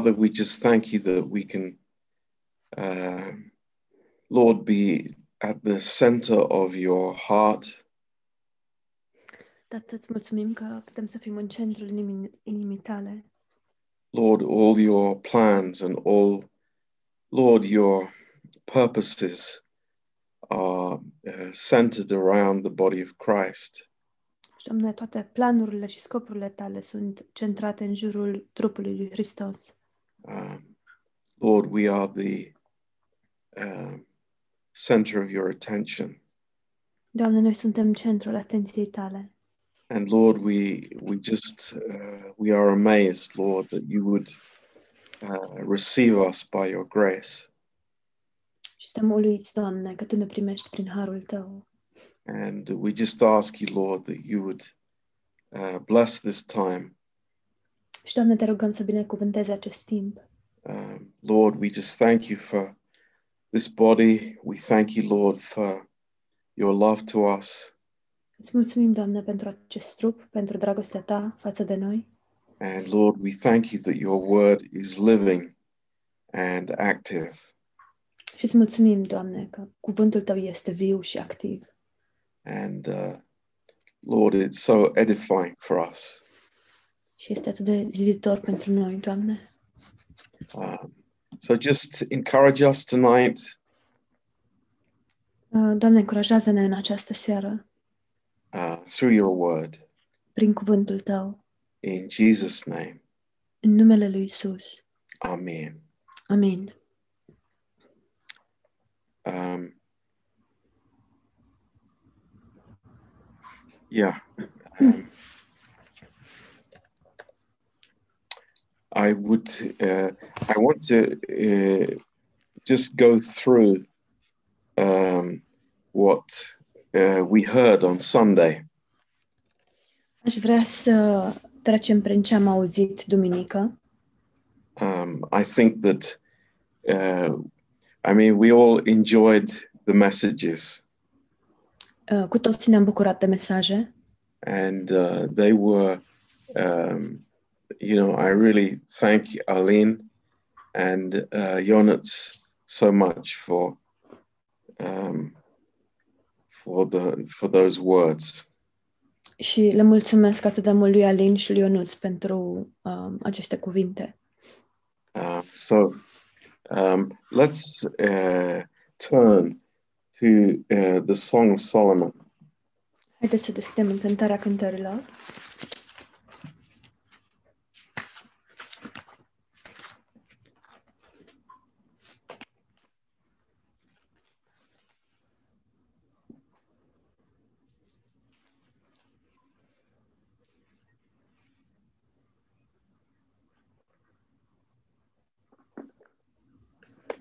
Father, we just thank you that we can, uh, Lord, be at the center of your heart. Tată, îți mulțumim că putem să fim în centrul inimii, inimii tale. Lord, all your plans and all, Lord, your purposes are uh, centered around the body of Christ. Și, Doamne, toate planurile și scopurile tale sunt centrate în jurul trupului lui Hristos. Um, Lord, we are the um center of your attention. Doamne, noi suntem centrul atenției tale. And Lord, we we just uh, we are amazed, Lord, that you would uh, receive us by your grace. Și suntem uluiți, Doamne, că Tu ne primești prin harul Tău. And we just ask you, Lord, that you would uh, bless this time. Și, Doamne, te rugăm să binecuvântezi acest timp. Um, Lord, we just thank you for this body. We thank you, Lord, for your love to us. Îți mulțumim, Doamne, pentru acest trup, pentru dragostea Ta față de noi. And Lord, we thank you that your word is living and active. Și îți mulțumim, Doamne, că cuvântul Tău este viu și activ. And uh, Lord, it's so edifying for us. Și este atât de ziditor pentru noi, Doamne. Um, so just encourage us tonight Uh, Doamne, încurajează-ne în această seară uh, through your word. prin cuvântul Tău, In Jesus' name, în numele Lui Isus. Amen. Amin. Um, yeah. Um, I would. Uh, I want to uh, just go through um, what uh, we heard on Sunday. Aș vrea să trecem prin ce am auzit duminică. Um, I think that. Uh, I mean, we all enjoyed the messages, Uh, Cu toții ne-am bucurat de mesaje and uh, they were. Um, you know, I really thank Aline and uh, Jonas so much for um, for the for those words. și le mulțumesc atât de mult lui Alin și lui Ionuț pentru um, aceste cuvinte. Uh, so um, let's uh, turn to uh, the Song of Solomon, Haideți să deschidem cântarea cântărilor.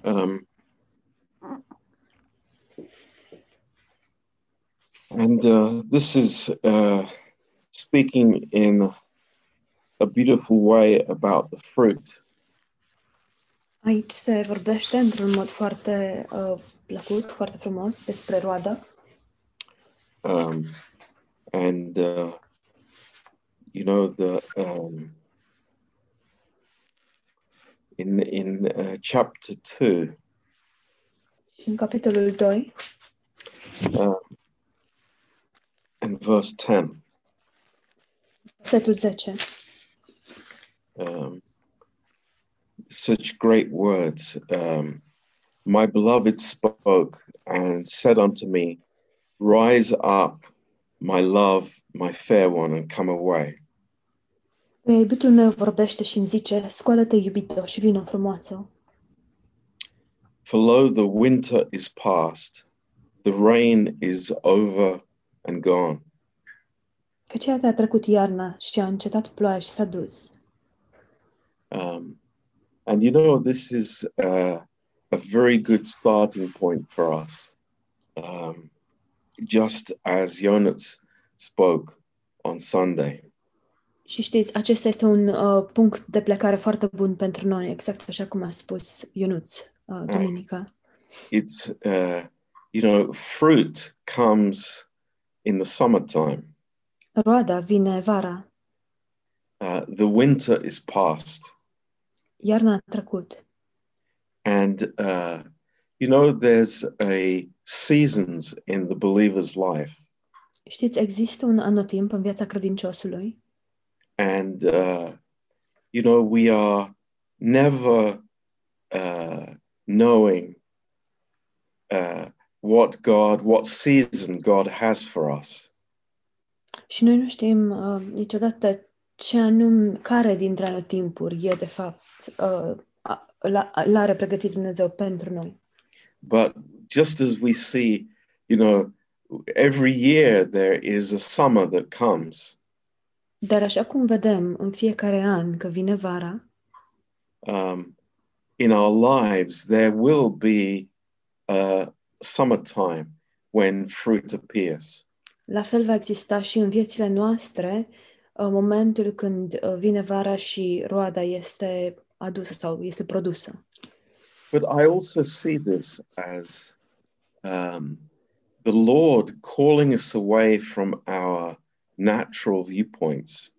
Um, and uh, this is uh, speaking in a beautiful way about the fruit. Aici se vorbește într-un mod foarte uh, plăcut, foarte frumos despre roadă um, and uh, you know the um, in in uh, chapter two în capitolul 2, uh, and verse ten, versetul 10. um, such great words. Um, My beloved spoke and said unto me, Rise up, my love, my fair one, and come away. Iubitul meu vorbește și îmi zice, scoală-te, iubito, și vină frumoasă. For lo, the winter is past, the rain is over and gone. Căci iată a trecut iarna și a încetat ploaia și s-a dus. Um, and you know, this is uh, a very good starting point for us. Um, just as Jonas spoke on Sunday. Și știți, acesta este un uh, punct de plecare foarte bun pentru noi, exact așa cum a spus Ionuț uh, duminica. It's, uh, you know, fruit comes in the summertime. Roada vine vara, Uh, the winter is past. Iarna a trecut and uh, you know there's a seasons in the believer's life Știți, există un anotimp în viața credinciosului and uh, you know we are never uh, knowing uh, what God, what season God has for us. și noi nu știm uh, niciodată ce anum, care dintre anotimpuri e de fapt uh, l-are pregătit Dumnezeu pentru noi. But just as we see, you know, every year there is a summer that comes, Dar așa cum vedem în fiecare an că vine vara, um, in our lives there will be a summertime when fruit appears. la fel va exista și în viețile noastre uh, momentul când uh, vine vara și roada este adusă sau este produsă. But I also see this as um, the Lord calling us away from our natural viewpoints.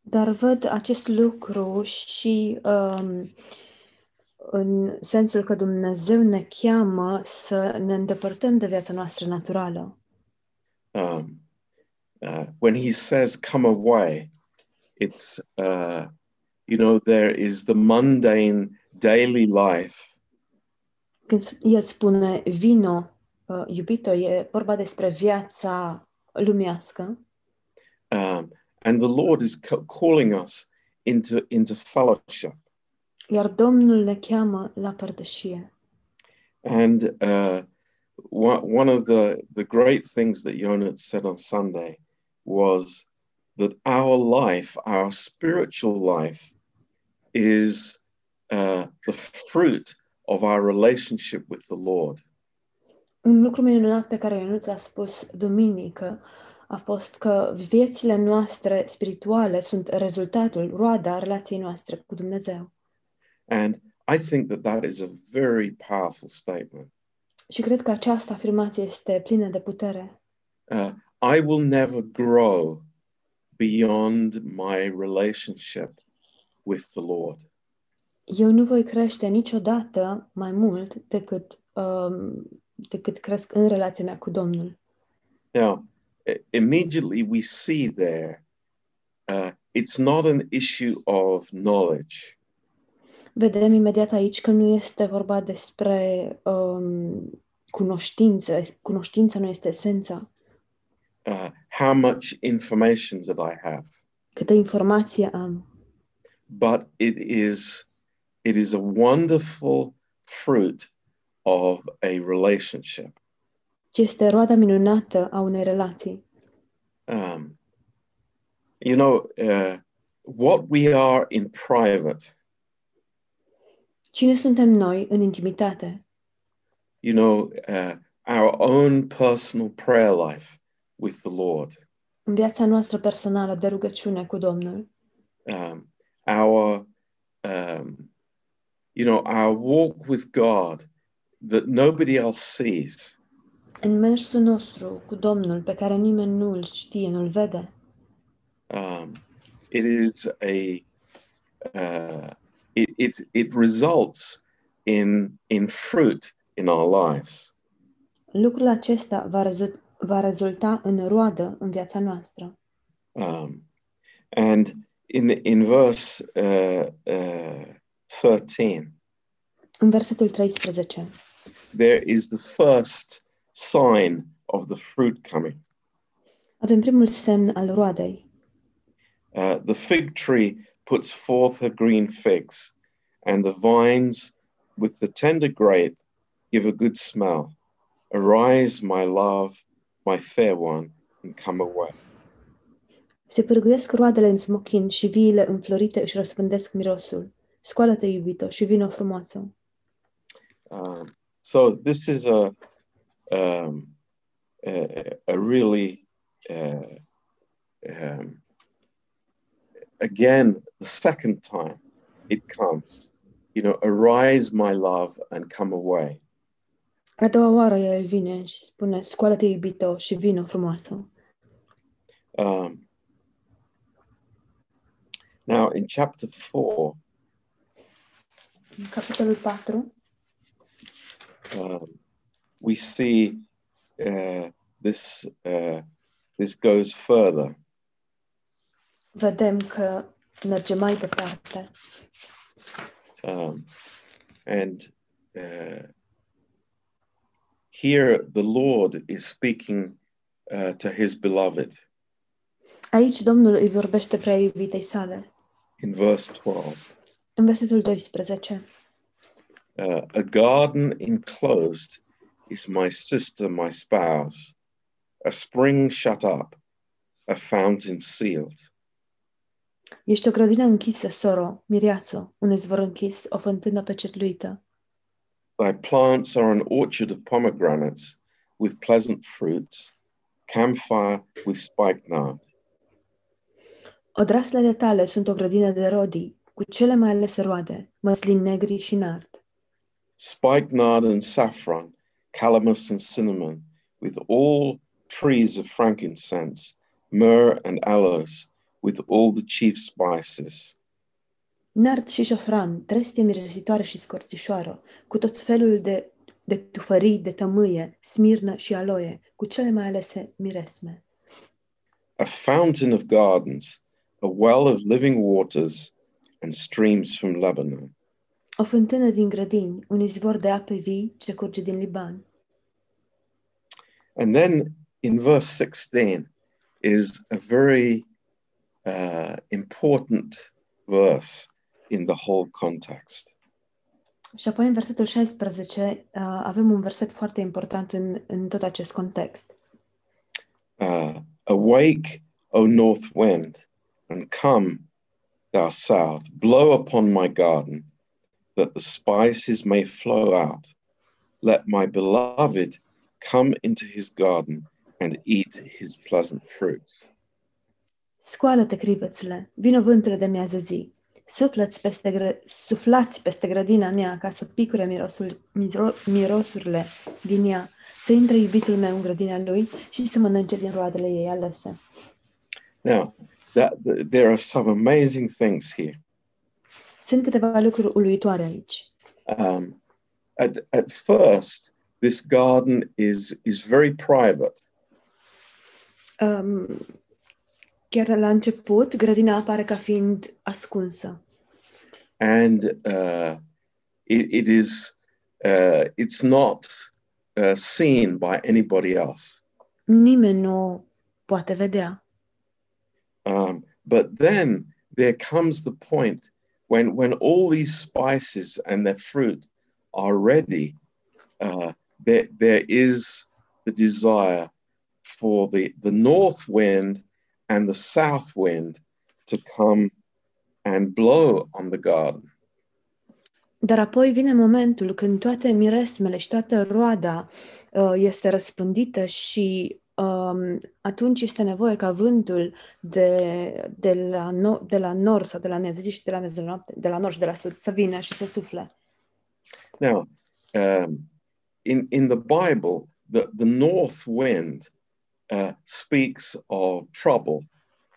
Dar văd acest lucru și um, în sensul că Dumnezeu ne cheamă să ne îndepărtăm de viața noastră naturală. um, uh, when he says come away it's uh, you know there is the mundane daily life. Când s- El spune vino, uh, iubito, e vorba despre viața lumească um, and the lord is calling us into into fellowship iar Domnul ne cheamă la părtășie. and uh, one, of the the great things that Jonas said on sunday was that our life our spiritual life is uh, the fruit of our relationship with the lord Un lucru minunat pe care Ionuț a spus duminică a fost că viețile noastre spirituale sunt rezultatul, roada relației noastre cu Dumnezeu. And I think that that is a very powerful statement. Și cred că această afirmație este plină de putere. Uh, I will never grow beyond my relationship with the Lord. Eu nu voi crește niciodată mai mult decât, um, decât cresc în relația mea cu Domnul. Now, i- immediately we see there, uh, it's not an issue of knowledge. Vedem imediat aici că nu este vorba despre um, cunoștință. Cunoștința nu este esența. Uh, how much information that I have, Câtă informație am. but it is it is a wonderful fruit of a relationship. Ci este roada minunată a unei relații. um, you know, uh, what we are in private, Cine suntem noi în intimitate? you know, uh, our own personal prayer life with the Lord, În viața noastră personală de rugăciune cu Domnul, um, our, um, you know, our walk with God that nobody else sees. În mersul nostru cu Domnul pe care nimeni nu îl știe, nu îl vede. Um, it is a, uh, it, it, it results in, in fruit in our lives. Lucrul acesta va, rezu- va rezulta în roadă în viața noastră. Um, and in in verse uh, uh, 13, În versetul 13 there is the first sign of the fruit coming. avem primul semn al roadei. Uh, the fig tree puts forth her green figs, and the vines with the tender grape give a good smell. Arise, my love, my fair one, and come away. Se pârguiesc roadele în smochin și viile înflorite își răspândesc mirosul. Scoală-te, iubito, și vină frumoasă. Um, so this is a um, a, a really uh, um, again the second time it comes. You know, arise, my love, and come away. A doua oară el vine și spune, scoală-te, iubito, și vină frumoasă. Um, now, in chapter four, În capitolul 4 um, we see uh, this uh, this goes further. vedem că merge mai departe. Um, and uh, here the Lord is speaking uh, to his beloved Aici Domnul îi vorbește prea iubitei sale. in verse 12. În versetul 12. Uh, a garden enclosed is my sister, my spouse, a spring shut up, a fountain sealed. Ești o grădină închisă, soro, mireasă, un izvor închis, o fântână pecetluită. Thy plants are an orchard of pomegranates with pleasant fruits, camphire with spikenard. Odraslele tale sunt o grădină de rodii, cu cele mai alese roade, măslin negri și nard. spikenard and saffron, calamus and cinnamon, with all trees of frankincense, myrrh and aloes, with all the chief spices. Nard și șofran, trestie miresitoare și scorțișoară, cu tot felul de, de tufării, de tămâie, smirnă și aloie, cu cele mai alese miresme. A fountain of gardens, a well of living waters, and streams from Lebanon. O fântână din grădini, un izvor de ape vii ce curge din Liban. And then in verse 16 is a very uh, important verse in the whole context. Și apoi în versetul 16 uh, avem un verset foarte important în, în tot acest context. Uh, Awake, O north wind, and come, thou south, blow upon my garden, that the spices may flow out. Let my beloved come into his garden and eat his pleasant fruits. Scoală-te, cripețule, vină vânturile de miază zi. Suflați peste, gră, suflați peste grădina mea ca să picure mirosul, miro, mirosurile din ea, să intre iubitul meu în grădina lui și să mănânce din roadele ei alese. Now, that, th- there are some amazing things here. Sunt câteva lucruri uluitoare aici. Um, at, at first, this garden is, is very private. Um, chiar la început, grădina apare ca fiind ascunsă. and uh, it, it is uh, it's not uh, seen by anybody else. Nimeni nu poate vedea. Um, but then there comes the point when when all these spices and their fruit are ready. Uh, there there is the desire for the the north wind and the south wind to come and blow on the garden. Dar apoi vine momentul când toate miresmele și toată roada uh, este răspândită și um, atunci este nevoie ca vântul de, de, la, no, de la nord sau de la miază zi și de la miază noapte, de la nord și de la sud să vină și să sufle. Now, um, in in the Bible, the the north wind uh, speaks of trouble.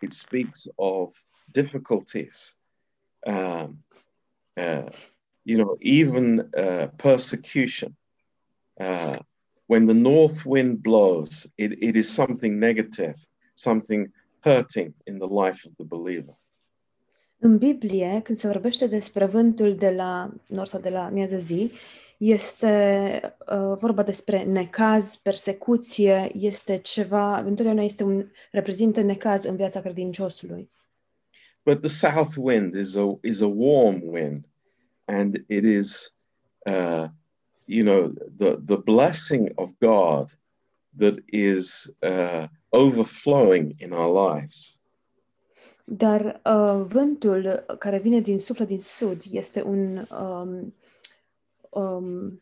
It speaks of difficulties. Um, uh, you know, even uh, persecution. Uh, when the north wind blows, it, it is something negative, something hurting in the life of the believer. În Biblie, când se vorbește despre vântul de la nord sau de la miază zi, este uh, vorba despre necaz, persecuție, este ceva, întotdeauna este un, reprezintă necaz în viața credinciosului. But the south wind is a is a warm wind, and it is, uh, you know, the the blessing of God that is uh, overflowing in our lives. Dar uh, vântul care vine din suflet din sud este un um, um,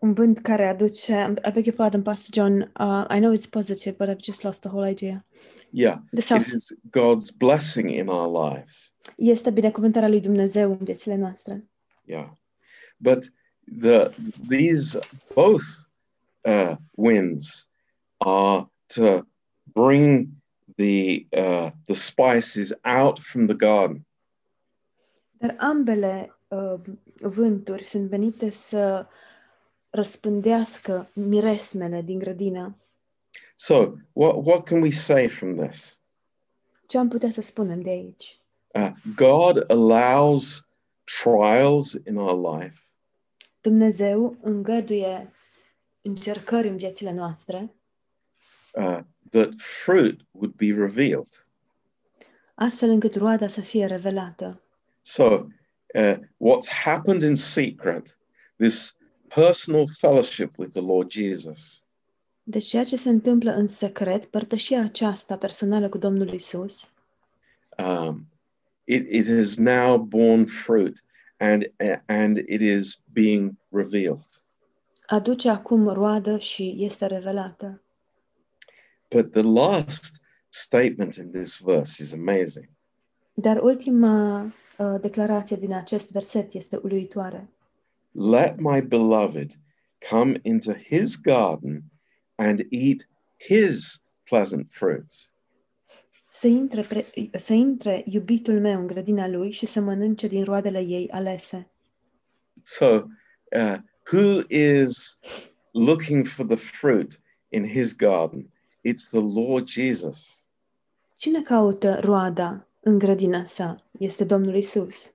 un vânt care aduce I beg your pardon, Pastor John. Uh, I know it's positive, but I've just lost the whole idea. Yeah, The it south is God's blessing in our lives. este binecuvântarea lui Dumnezeu în viețile noastre. Yeah, but the these both uh, winds are to bring the uh, the spices out from the garden. Dar ambele uh, vânturi sunt venite să răspândească miresmele din grădină. So, what, what can we say from this? Ce am putea să spunem de aici? Uh, God allows trials in our life Dumnezeu îngăduie încercări în viețile noastre, uh, that fruit would be revealed. astfel încât roada să fie revelată. So, uh, what's happened in secret, this personal fellowship with the Lord Jesus, Deci ceea ce se întâmplă în secret, părtășia aceasta personală cu Domnul Isus, um, it, it has now borne fruit and, and it is being revealed. aduce acum roadă și este revelată. But the last statement in this verse is amazing. Dar ultima uh, declarație din acest verset este uluitoare. Let my beloved come into his garden and eat his pleasant fruits. Să intre, pre, să intre iubitul meu în grădina lui și să mănânce din roadele ei alese. So, uh, who is looking for the fruit in his garden? It's the Lord Jesus. Cine caută roada în grădina sa? Este Domnul Isus.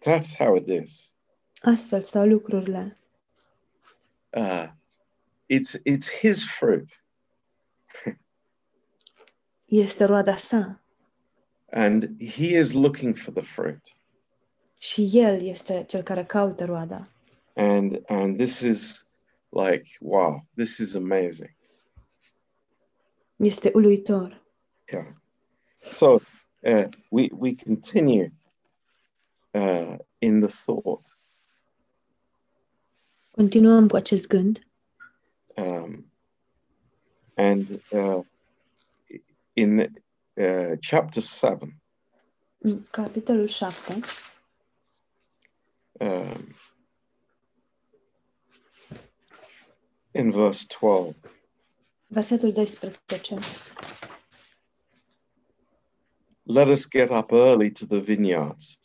That's how it is. Astfel stau lucrurile. Uh, it's it's his fruit, Este roada sa and he is looking for the fruit. și el este cel care caută roada. And and this is like wow, this is amazing. Este uluitor. Yeah. So uh, we we continue uh, in the thought. Continuăm cu acest gând Um, and uh, in uh, chapter 7, în capitolul 7, um, in verse 12, versetul 12. Let us get up early to the vineyards.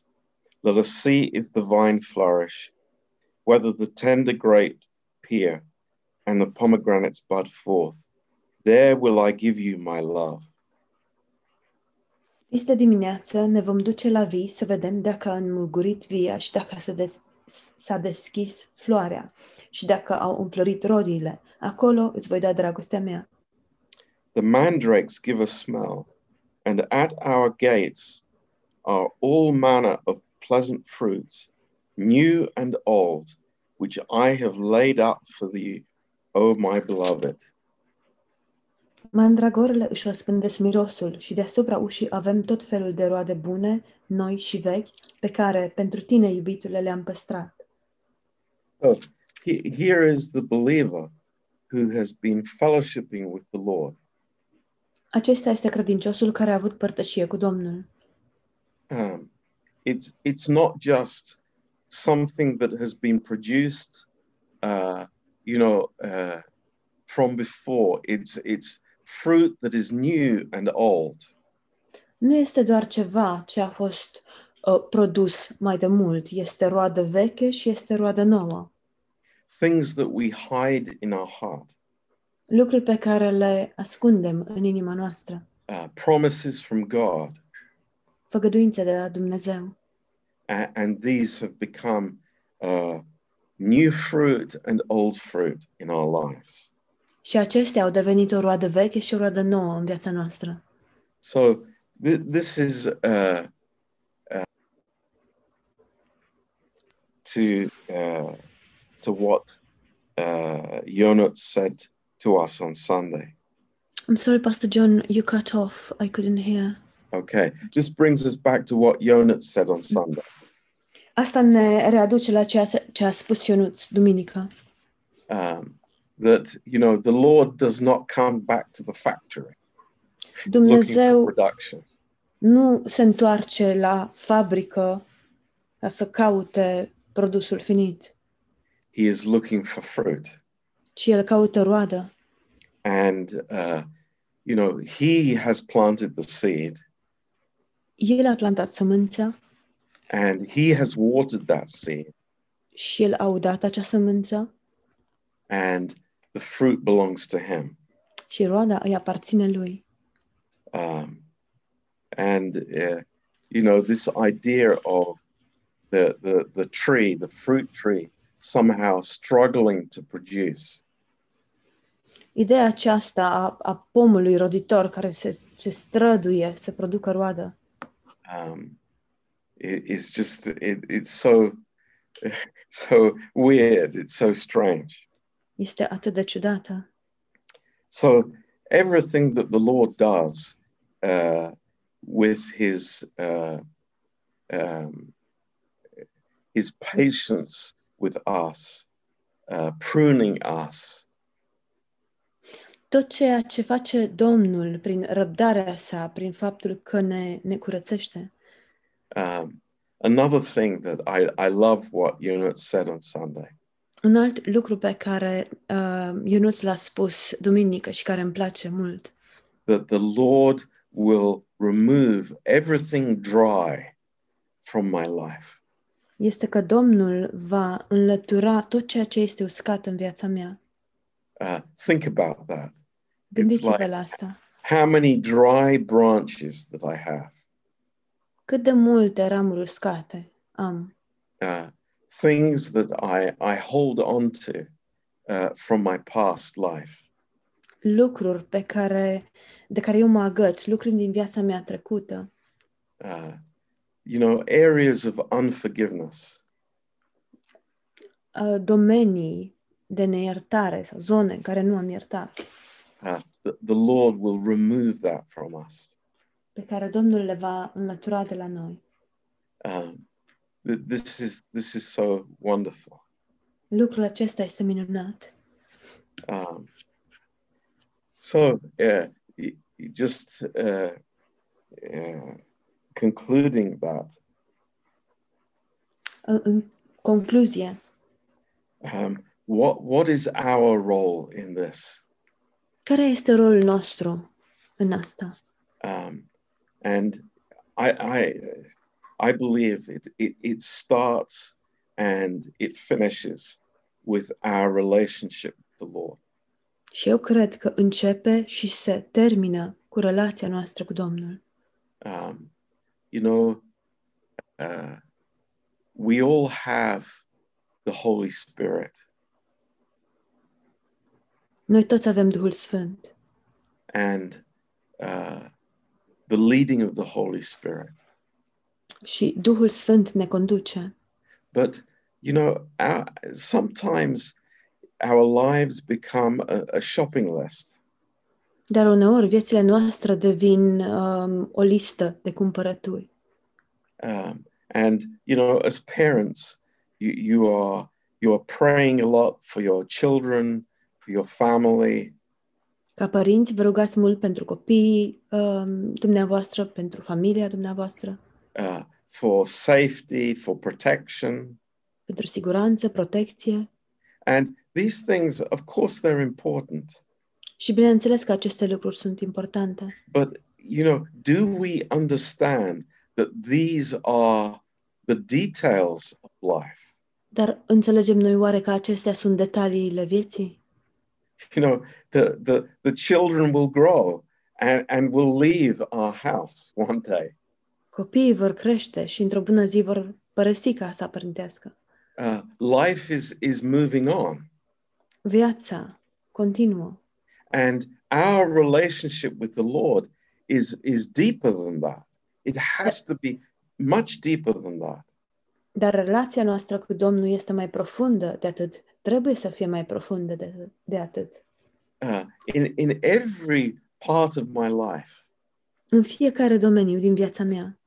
Let us see if the vine flourish, whether the tender grape peer and the pomegranates bud forth. There will I give you my love. Este dimineață, ne vom duce la vii să vedem dacă a înmulgurit via și dacă s-a, des- s-a deschis floarea și dacă au înflorit rodile. Acolo îți voi da dragostea mea. The mandrakes give a smell, and at our gates are all manner of pleasant fruits, new and old, which I have laid up for thee, O my beloved. Mandragorele își răspândesc mirosul și deasupra ușii avem tot felul de roade bune, noi și vechi, pe care, pentru tine, iubitule, le-am păstrat. So here is the believer who has been fellowshipping with the Lord. Acesta este credinciosul care a avut părtășie cu Domnul. Um, it's it's not just something that has been produced, uh, you know, uh, from before. It's it's fruit that is new and old. Nu este doar ceva ce a fost uh, produs mai de mult, este roadă veche și este roadă nouă. Things that we hide in our heart, Lucruri pe care le ascundem în inima noastră, uh, promises from God, făgăduințe de la Dumnezeu. a- and these have become uh, new fruit and old fruit in our lives. Și acestea au devenit o roadă veche și o roadă nouă în viața noastră. So th- this is uh, uh, to uh, to what uh, Jonut said to us on Sunday. I'm sorry, Pastor John, you cut off. I couldn't hear. Okay, this brings us back to what Jonut said on Sunday. Asta ne readuce la ceea ce ce a spus Ionuț duminică. Um, that you know the Lord does not come back to the factory looking Dumnezeu for production. nu se întoarce la fabrică ca să caute produsul finit, He is looking for fruit, ci el caută roadă. And uh, you know He has planted the seed, El a plantat sămânța and he has watered that seed, și el a udat acea sămânță and the fruit belongs to him. și roada îi aparține lui. Um, and uh, you know this idea of the, the the tree, the fruit tree, somehow struggling to produce. Ideea aceasta a, a pomului roditor care se, se străduie să producă roadă um, it, it's just it, it's so so weird. It's so strange. este atât de ciudată. So everything that the Lord does uh, with His uh, um, His patience with us, uh, pruning us, Tot ceea ce face Domnul prin răbdarea sa, prin faptul că ne, ne curățește. um, another thing that I, I love what Unit said on Sunday Un alt lucru pe care uh, Ionuț l-a spus duminică și care îmi place mult, that the Lord will remove everything dry from my life. este că Domnul va înlătura tot ceea ce este uscat în viața mea. Uh, think about that. Gândiți-vă like- la asta. How many dry branches that I have, Cât de multe ramuri uscate am, uh, things that I, I hold on to uh, from my past life. lucruri pe care, de care eu mă agăț, lucruri din viața mea trecută, Uh, you know, areas of unforgiveness. uh, domenii de neiertare sau zone în care nu am iertat, Uh, the, the Lord will remove that from us. pe care Domnul le va înlătura de la noi. Um, th- this is this is so wonderful. Lucrul acesta este minunat. Um, so, uh, y- y- just uh, uh, concluding that, în concluzie, um, what what is our role in this? Care este rolul nostru în asta? Um, and I I I believe it, it it starts and it finishes with our relationship with the Lord. Și eu cred că începe și se termină cu relația noastră cu Domnul. um, you know, uh, we all have the Holy Spirit, Noi toți avem Duhul Sfânt and uh, the leading of the Holy Spirit. și Duhul Sfânt ne conduce. But you know, our, sometimes our lives become a, a shopping list, Dar uneori viețile noastre devin um, o listă de cumpărături. um, and you know, as parents, you you are you are praying a lot for your children, for your family, Ca părinți, vă rugați mult pentru copiii um, dumneavoastră, pentru familia dumneavoastră, uh, for safety, for protection. pentru siguranță, protecție. And these things, of course, they're important. Și bineînțeles că aceste lucruri sunt importante. But, you know, do we understand that these are the details of life? Dar înțelegem noi oare că acestea sunt detaliile vieții? You know, the, the, the children will grow and, and will leave our house one day. Copiii vor crește și într-o bună zi vor părăsi casa părintească. Uh, life is, is moving on. Viața continuă. And our relationship with the Lord is, is deeper than that. It has to be much deeper than that. Dar relația noastră cu Domnul este mai profundă de atât. Trebuie să fie mai profundă de, de atât. Uh, in, in every part of my life, În fiecare domeniu din viața mea,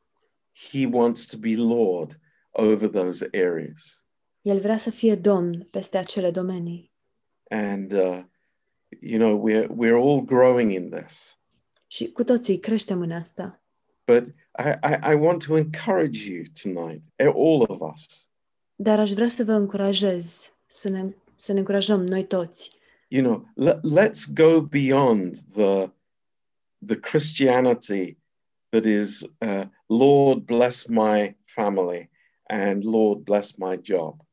He wants to be Lord over those areas. El vrea să fie Domn peste acele domenii. And, uh, you know, we're, we're all growing in this. Și cu toții creștem în asta. But I, I, I want to encourage you tonight, all of us. Dar aș vrea să vă încurajez, să ne, să ne încurajăm noi toți. You know, let, let's go beyond the, the Christianity that is, uh, Lord, bless my family and Lord, bless my job.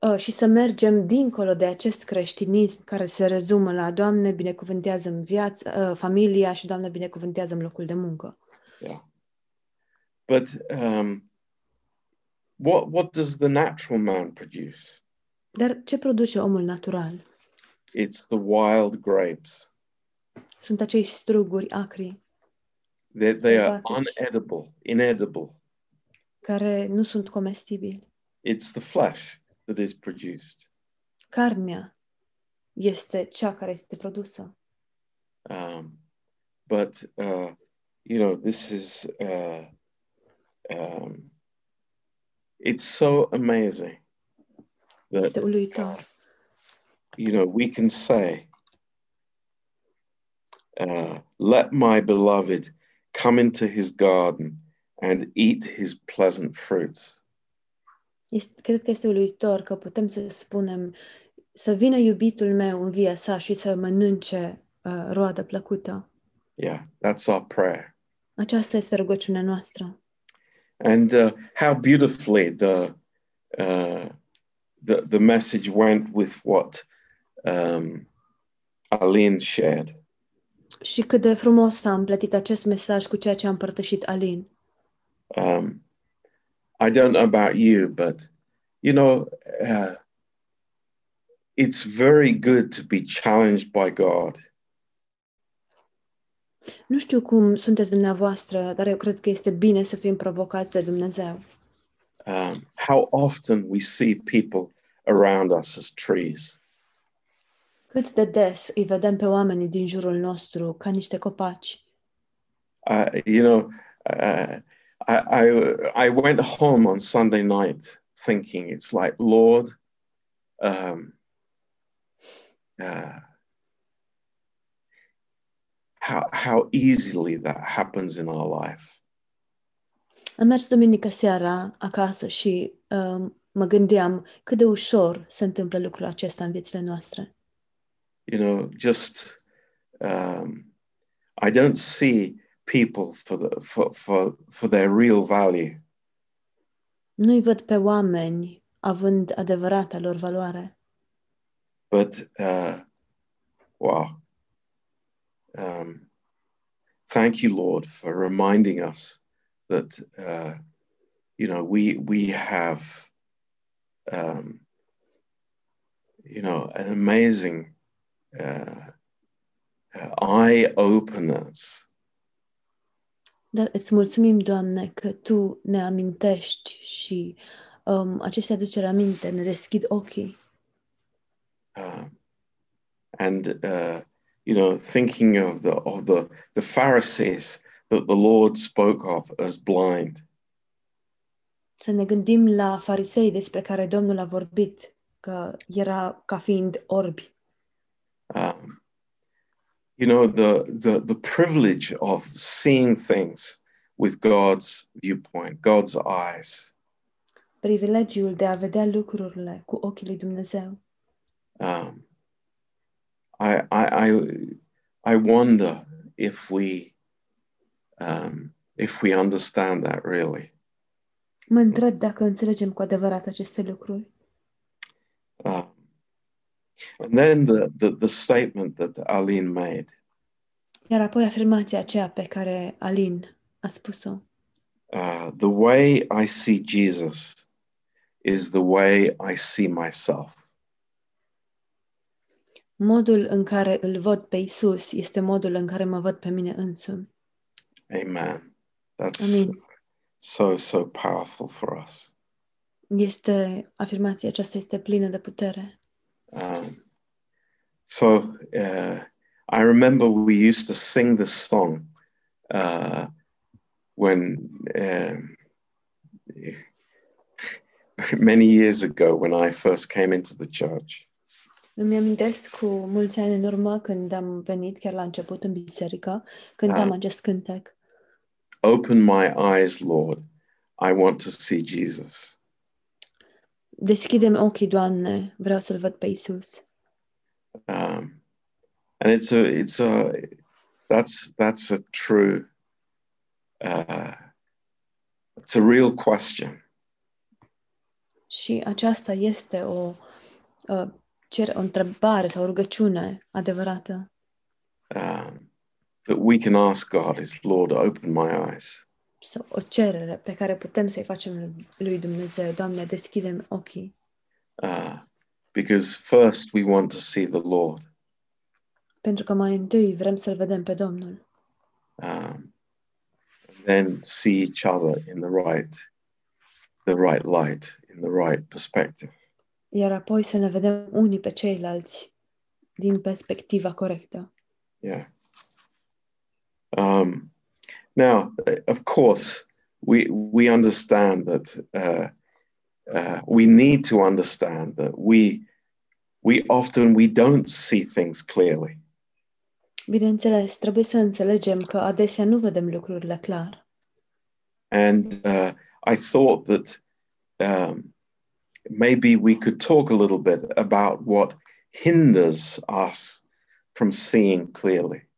Uh, și să mergem dincolo de acest creștinism care se rezumă la Doamne, binecuvântează-mi viața, uh, familia și Doamne, binecuvântează-mi locul de muncă. Yeah. But um, what what does the natural man produce? Dar ce produce omul natural? It's the wild grapes. Sunt acei struguri acri They they are Sălbatici. unedible, inedible. care nu sunt comestibili. It's the flesh that is produced. Carnea este cea care este produsă. Um, but uh, you know, this is uh, um, it's so amazing that Este uluitor. you know we can say, uh, "Let my beloved come into his garden and eat his pleasant fruits." Este, cred că este uluitor că putem să spunem să vină iubitul meu în via sa și să mănânce uh, roadă plăcută. Yeah, that's our prayer. Aceasta este rugăciunea noastră. And uh, how beautifully the uh, the the message went with what um, Aline shared. Și cât de frumos s-a împletit acest mesaj cu ceea ce a împărtășit Alin. Um, I don't know about you, but you know, uh, it's very good to be challenged by God. Nu știu cum sunteți dumneavoastră, dar eu cred că este bine să fim provocați de Dumnezeu. Um, how often we see people around us as trees. Cât de des îi vedem pe oamenii din jurul nostru ca niște copaci. Uh, you know, uh, I, I I went home on Sunday night thinking it's like Lord, um, uh, how how easily that happens in our life. Am mers duminică seara acasă și um, mă gândeam cât de ușor se întâmplă lucrul acesta în viețile noastre. You know, just um, I don't see people for the for for for their real value. Nu-i văd pe oameni având adevărata lor valoare. But uh, wow, um, thank you, Lord, for reminding us that uh, you know we we have um, you know an amazing uh, uh, eye openers Dar îți mulțumim, Doamne, că Tu ne amintești și um, aceste aduceri aminte ne deschid ochii. um, and uh, you know thinking of the of the the Pharisees that the Lord spoke of as blind. Să ne gândim la farisei despre care Domnul a vorbit, că era ca fiind orbi. Um, you know the the the privilege of seeing things with God's viewpoint, God's eyes. Privilegiul de a vedea lucrurile cu ochii lui Dumnezeu. Um, I, I I I wonder if we um, if we understand that really. Mă întreb dacă înțelegem cu adevărat aceste lucruri. Um, and then the, the the statement that Aline made. Iar apoi afirmația aceea pe care Alin a spus-o. Uh, the way I see Jesus is the way I see myself. Modul în care îl văd pe Isus este modul în care mă văd pe mine însumi. Amen. That's Amin. so, so powerful for us. Este, afirmația aceasta este plină de putere. Um, so uh, I remember we used to sing this song uh, when um, many years ago when I first came into the church. Îmi amintesc cu mulți ani în urmă când am venit chiar la început în biserică, cântam Ah. acest cântec. Open my eyes, Lord. I want to see Jesus. Deschidem ochii, Doamne, vreau să-L văd pe Isus. Um, and it's a, it's a, that's that's a true, uh, it's a real question. Și aceasta este o, uh, cer, o întrebare sau o rugăciune adevărată. um, that we can ask God is, Lord, open my eyes. Sau o cerere pe care putem să-i facem lui Dumnezeu. Doamne, deschidem ochii. Uh, because first we want to see the Lord. Pentru că mai întâi vrem să-L vedem pe Domnul. Um, and then see each other in the right, the right light, in the right perspective. Iar apoi să ne vedem unii pe ceilalți din perspectiva corectă. Yeah. Um, now, uh, of course, we we understand that uh, uh, we need to understand that we we often we don't see things clearly, Bineînțeles, trebuie să înțelegem că adesea nu vedem lucrurile clar. and uh, I thought that um, maybe we could talk a little bit about what hinders us from seeing clearly.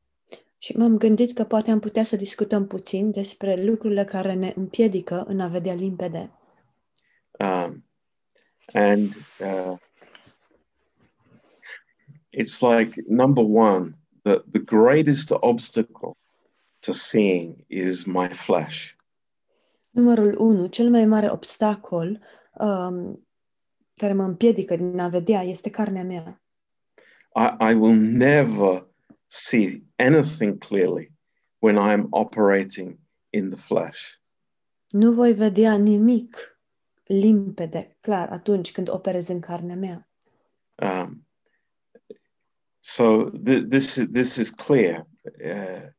Și m-am gândit că poate am putea să discutăm puțin despre lucrurile care ne împiedică în a vedea limpede. Um, and uh, it's like number one, the, the greatest obstacle to seeing is my flesh. Numărul 1, cel mai mare obstacol um, care mă împiedică din a vedea este carnea mea. I, I will never see anything clearly when I am operating in the flesh. Nu voi vedea nimic limpede, clar, atunci când operez în carnea mea. Um, so th- this is this is clear. Uh,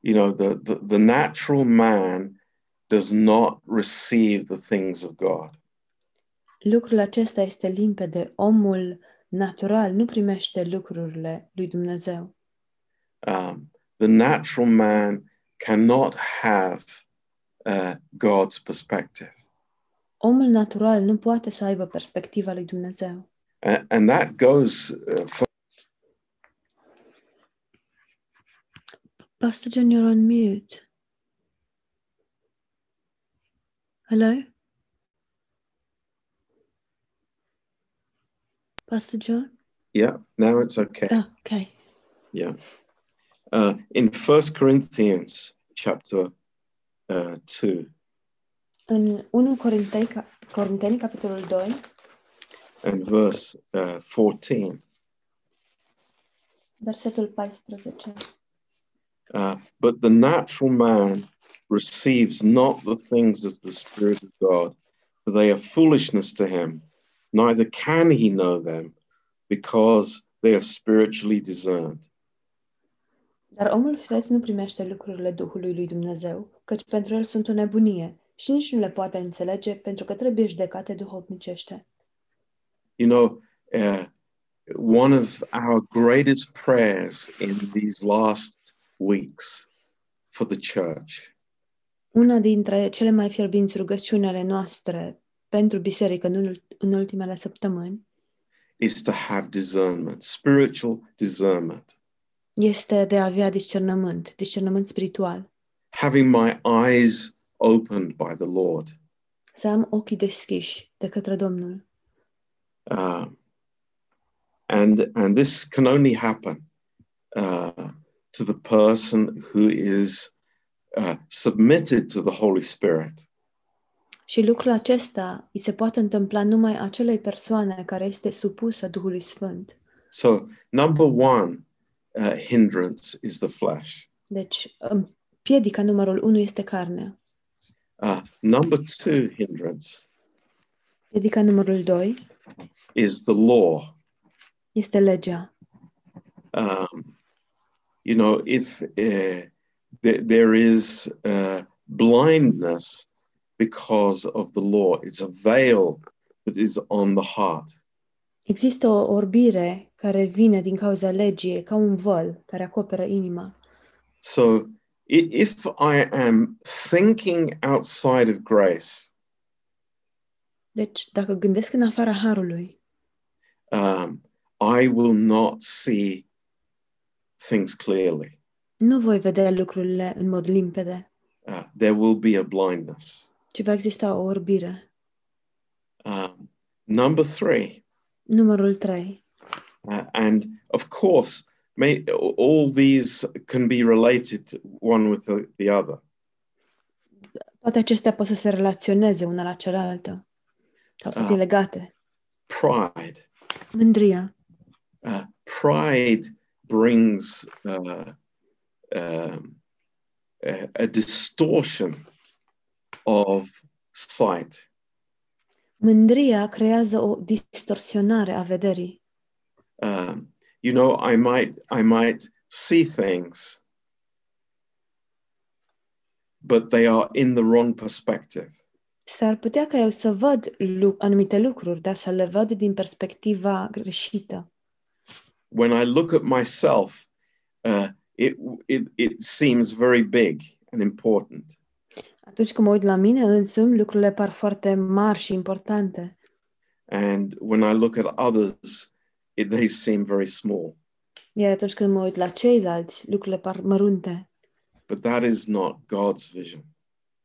you know, the, the the natural man does not receive the things of God. Lucrul acesta este limpede. Omul natural nu primește lucrurile lui Dumnezeu. Um, the natural man cannot have uh, God's perspective, Omul natural nu poate să aibă perspectiva lui Dumnezeu. A- and that goes uh, for Pastor John, you're on mute. Hello? Pastor John? yeah. Now it's okay. Oh, okay. Yeah. Uh, in First Corinthians chapter uh, two, În 1 Corinteni, Corinteni capitolul 2, and verse uh, 14. versetul 14. Uh, but the natural man receives not the things of the Spirit of God, for they are foolishness to him, neither can he know them, because they are spiritually discerned. Dar omul firesc nu primește lucrurile Duhului lui Dumnezeu, căci pentru el sunt o nebunie și nici nu le poate înțelege pentru că trebuie judecate duhovnicește. You know, uh, one of our greatest prayers in these last weeks for the church Una dintre cele mai fierbinți rugăciuni ale noastre pentru biserică în, ul- în ultimele săptămâni is to have discernment, spiritual discernment, este de a avea discernământ, discernământ spiritual, having my eyes opened by the Lord. să am ochii deschiși de către Domnul. Uh, and and this can only happen uh, to the person who is uh, submitted to the Holy Spirit. Și lucrul acesta îi se poate întâmpla numai acelei persoane care este supusă Duhului Sfânt. So, number one uh, hindrance is the flesh. Deci, îm- piedica numărul unu este carnea. Uh, number two hindrance Piedica numărul doi is the law. este legea. Um, you know, if uh, th- there is uh, blindness because of the law, it's a veil that is on the heart. Există o orbire care vine din cauza legii, e ca un văl care acoperă inima. So, i- if I am thinking outside of grace, Deci, dacă gândesc în afara harului, um, I will not see things clearly. nu voi vedea lucrurile în mod limpede, Uh, there will be a blindness. Ci va exista o orbire. Um, Number three, Numărul 3. uh, and of course, may, all these can be related one with the, the other. Toate acestea pot să se relaționeze una la cealaltă sau să fie Ah. legate. Pride. Mândria. Uh, pride brings uh, um, a, a distortion of sight. Mândria creează o distorsionare a vederii. Um, you know, I might I might see things, but they are in the wrong perspective. S-ar putea ca eu să văd lu- anumite lucruri, dar să le văd din perspectiva greșită. When I look at myself, uh, it, it it seems very big and important. Atunci când mă uit la mine însumi, lucrurile par foarte mari și importante. And when I look at others, it, they seem very small. Iar atunci când mă uit la ceilalți, lucrurile par mărunte. But that is not God's vision.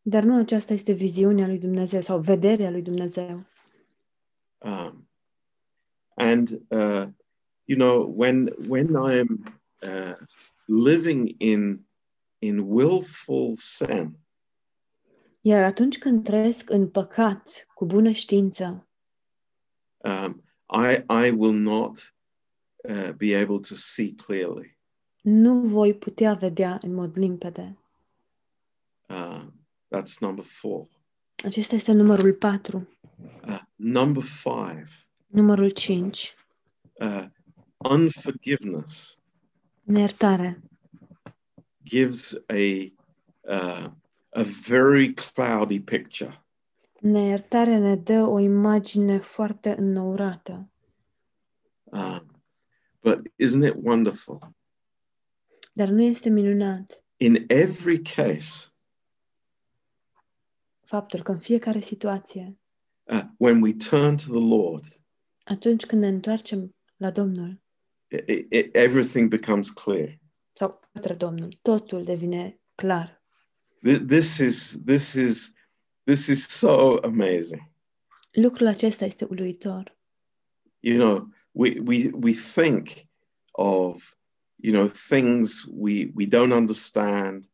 Dar nu aceasta este viziunea lui Dumnezeu sau vederea lui Dumnezeu. Um, and uh, you know, when when I'm uh, living in in willful sin, Iar atunci când trăiesc în păcat, cu bună știință, um, I I will not uh, be able to see clearly. nu voi putea vedea în mod limpede. Uh, that's number four. Acesta este numărul 4. Uh, number five, Numărul 5. uh, unforgiveness Neiertare. gives a uh, a very cloudy picture. Neiertarea ne dă o imagine foarte înnourată. Um, but isn't it wonderful? Dar nu este minunat In every case, faptul că în fiecare situație, uh, when we turn to the Lord, atunci când ne întoarcem la Domnul it, it, everything becomes clear. sau către Domnul, totul devine clar. Th- This is this is this is so amazing. Lucrul acesta este uluitor. You know, we we we think of you know things we we don't understand,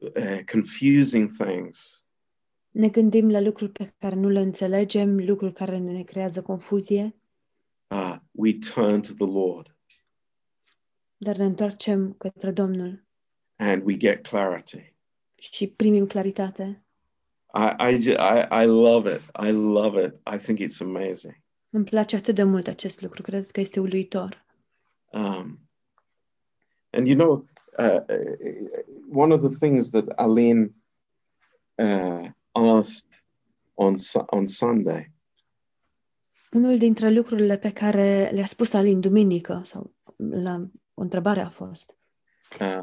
uh, confusing things, Ne gândim la lucruri pe care nu le înțelegem, lucruri care ne creează confuzie, uh, we turn to the Lord dar ne întoarcem către Domnul and we get clarity. Și primim claritate. I I, ju- I I love it. I love it. I think it's amazing. Îmi place atât de mult acest lucru, cred că este uluitor. Um, and you know, uh, one of the things that Aline uh, asked on Su- on Sunday Unul dintre lucrurile pe care le-a spus Alin duminică, sau la o întrebare a fost, uh,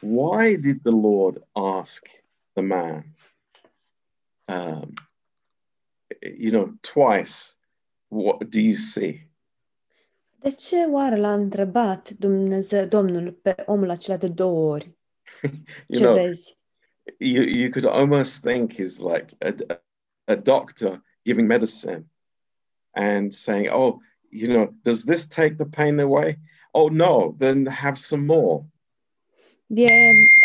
why did the Lord ask the man, um, you know, twice, what do you see? de ce oare l-a întrebat Dumnezeu, Domnul pe omul acela de două ori? You Ce know, vezi? you, you could almost think he's like a, a doctor giving medicine and saying, oh, you know, does this take the pain away? Oh, no, then have some more. E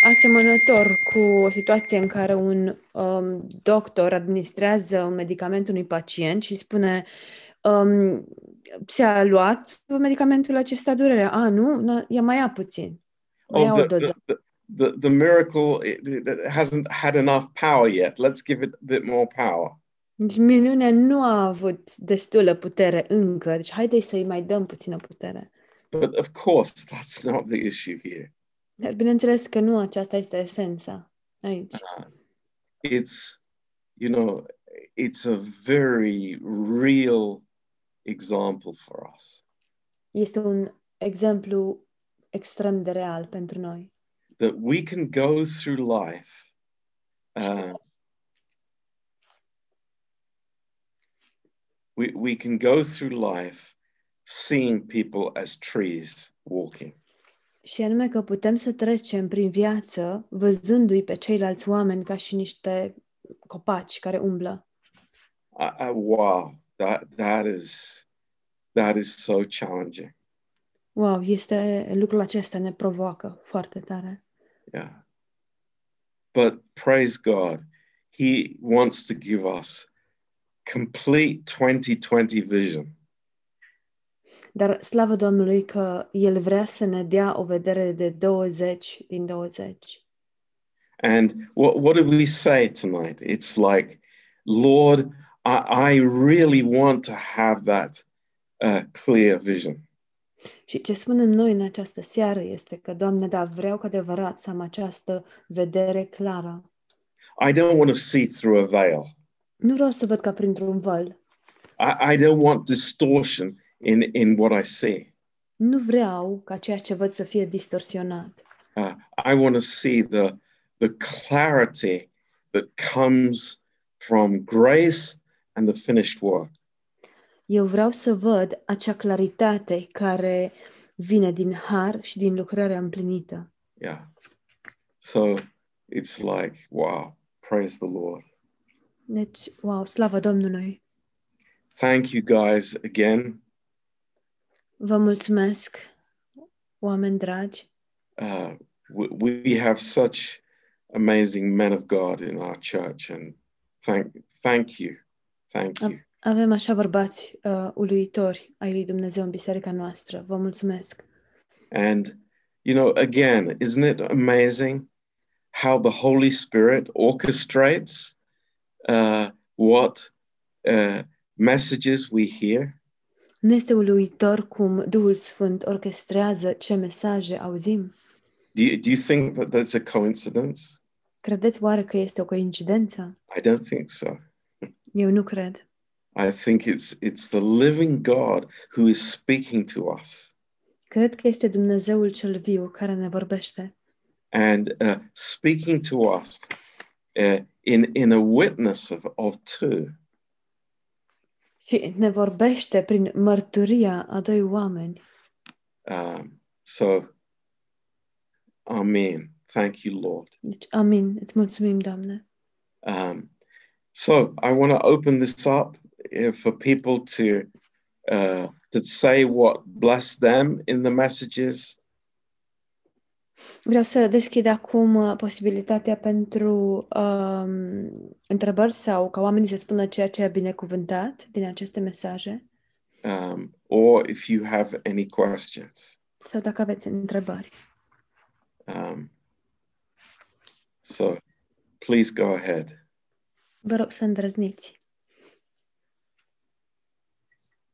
asemănător cu o situație în care un um, doctor administrează un medicament unui pacient și spune um, ți-a luat medicamentul acesta durerea? A, nu? Na, ia mai ia puțin. Mai ia Oh, o the, doză. the, the, the, the miracle it, it hasn't had enough power yet. Let's give it a bit more power. Deci minunea nu a avut destulă putere încă, deci haide să-i mai dăm puțină putere. But of course, that's not the issue here. Dar bineînțeles că nu aceasta este esența aici. It's, you know, it's a very real example for us Este un exemplu extrem de real pentru noi. that we can go through life uh, we, we can go through life seeing people as trees walking Și anume că putem să trecem prin viață văzându-i pe ceilalți oameni ca și niște copaci care umblă. I, I, wow that that is that is so challenging. Wow, este lucrul acesta ne provoacă foarte tare. Yeah. But praise God, He wants to give us complete 2020 vision. Dar slavă Domnului că El vrea să ne dea o vedere de 20 din 20. And what, what did we say tonight? It's like, Lord, I, I really want to have that uh, clear vision. Și ce spunem noi în această seară este că, Doamne, da, vreau cu adevărat să am această vedere clară. I don't want to see through a veil. Nu vreau să văd ca printr-un văl. I, I don't want distortion in, in what I see. Nu vreau ca ceea ce văd să fie distorsionat. Uh, I want to see the, the clarity that comes from grace and the finished work. Eu vreau să văd acea claritate care vine din har și din lucrarea împlinită. Yeah. So it's like, wow, praise the Lord. Deci, wow, slavă Domnului! Thank you guys again. Vă mulțumesc, oameni dragi. Uh, we, we have such amazing men of God in our church, and thank thank you, thank you. Avem așa bărbați uh, uluitori ai lui Dumnezeu în biserica noastră. Vă mulțumesc. And you know, again, isn't it amazing how the Holy Spirit orchestrates uh, what uh, messages we hear? Nu este uluitor cum Duhul Sfânt orchestrează ce mesaje auzim? Do you, do you think that that's a coincidence? Credeți oare că este o coincidență? I don't think so. Eu nu cred. I think it's it's the living God who is speaking to us Cred că este Dumnezeul cel viu care ne vorbește and uh, speaking to us uh, in in a witness of, of two. Și ne vorbește prin mărturia a doi oameni. Um, so, Amen. Thank you, Lord. Deci, amin. Îți mulțumim, Doamne. Um, so I want to open this up uh, for people to uh, to say what blessed them in the messages. Vreau să deschid acum uh, posibilitatea pentru um, întrebări sau ca oamenii să spună ceea ce a binecuvântat din aceste mesaje um, or if you have any questions. sau dacă aveți întrebări. Um, so please go ahead. Vă rog să îndrăzniți.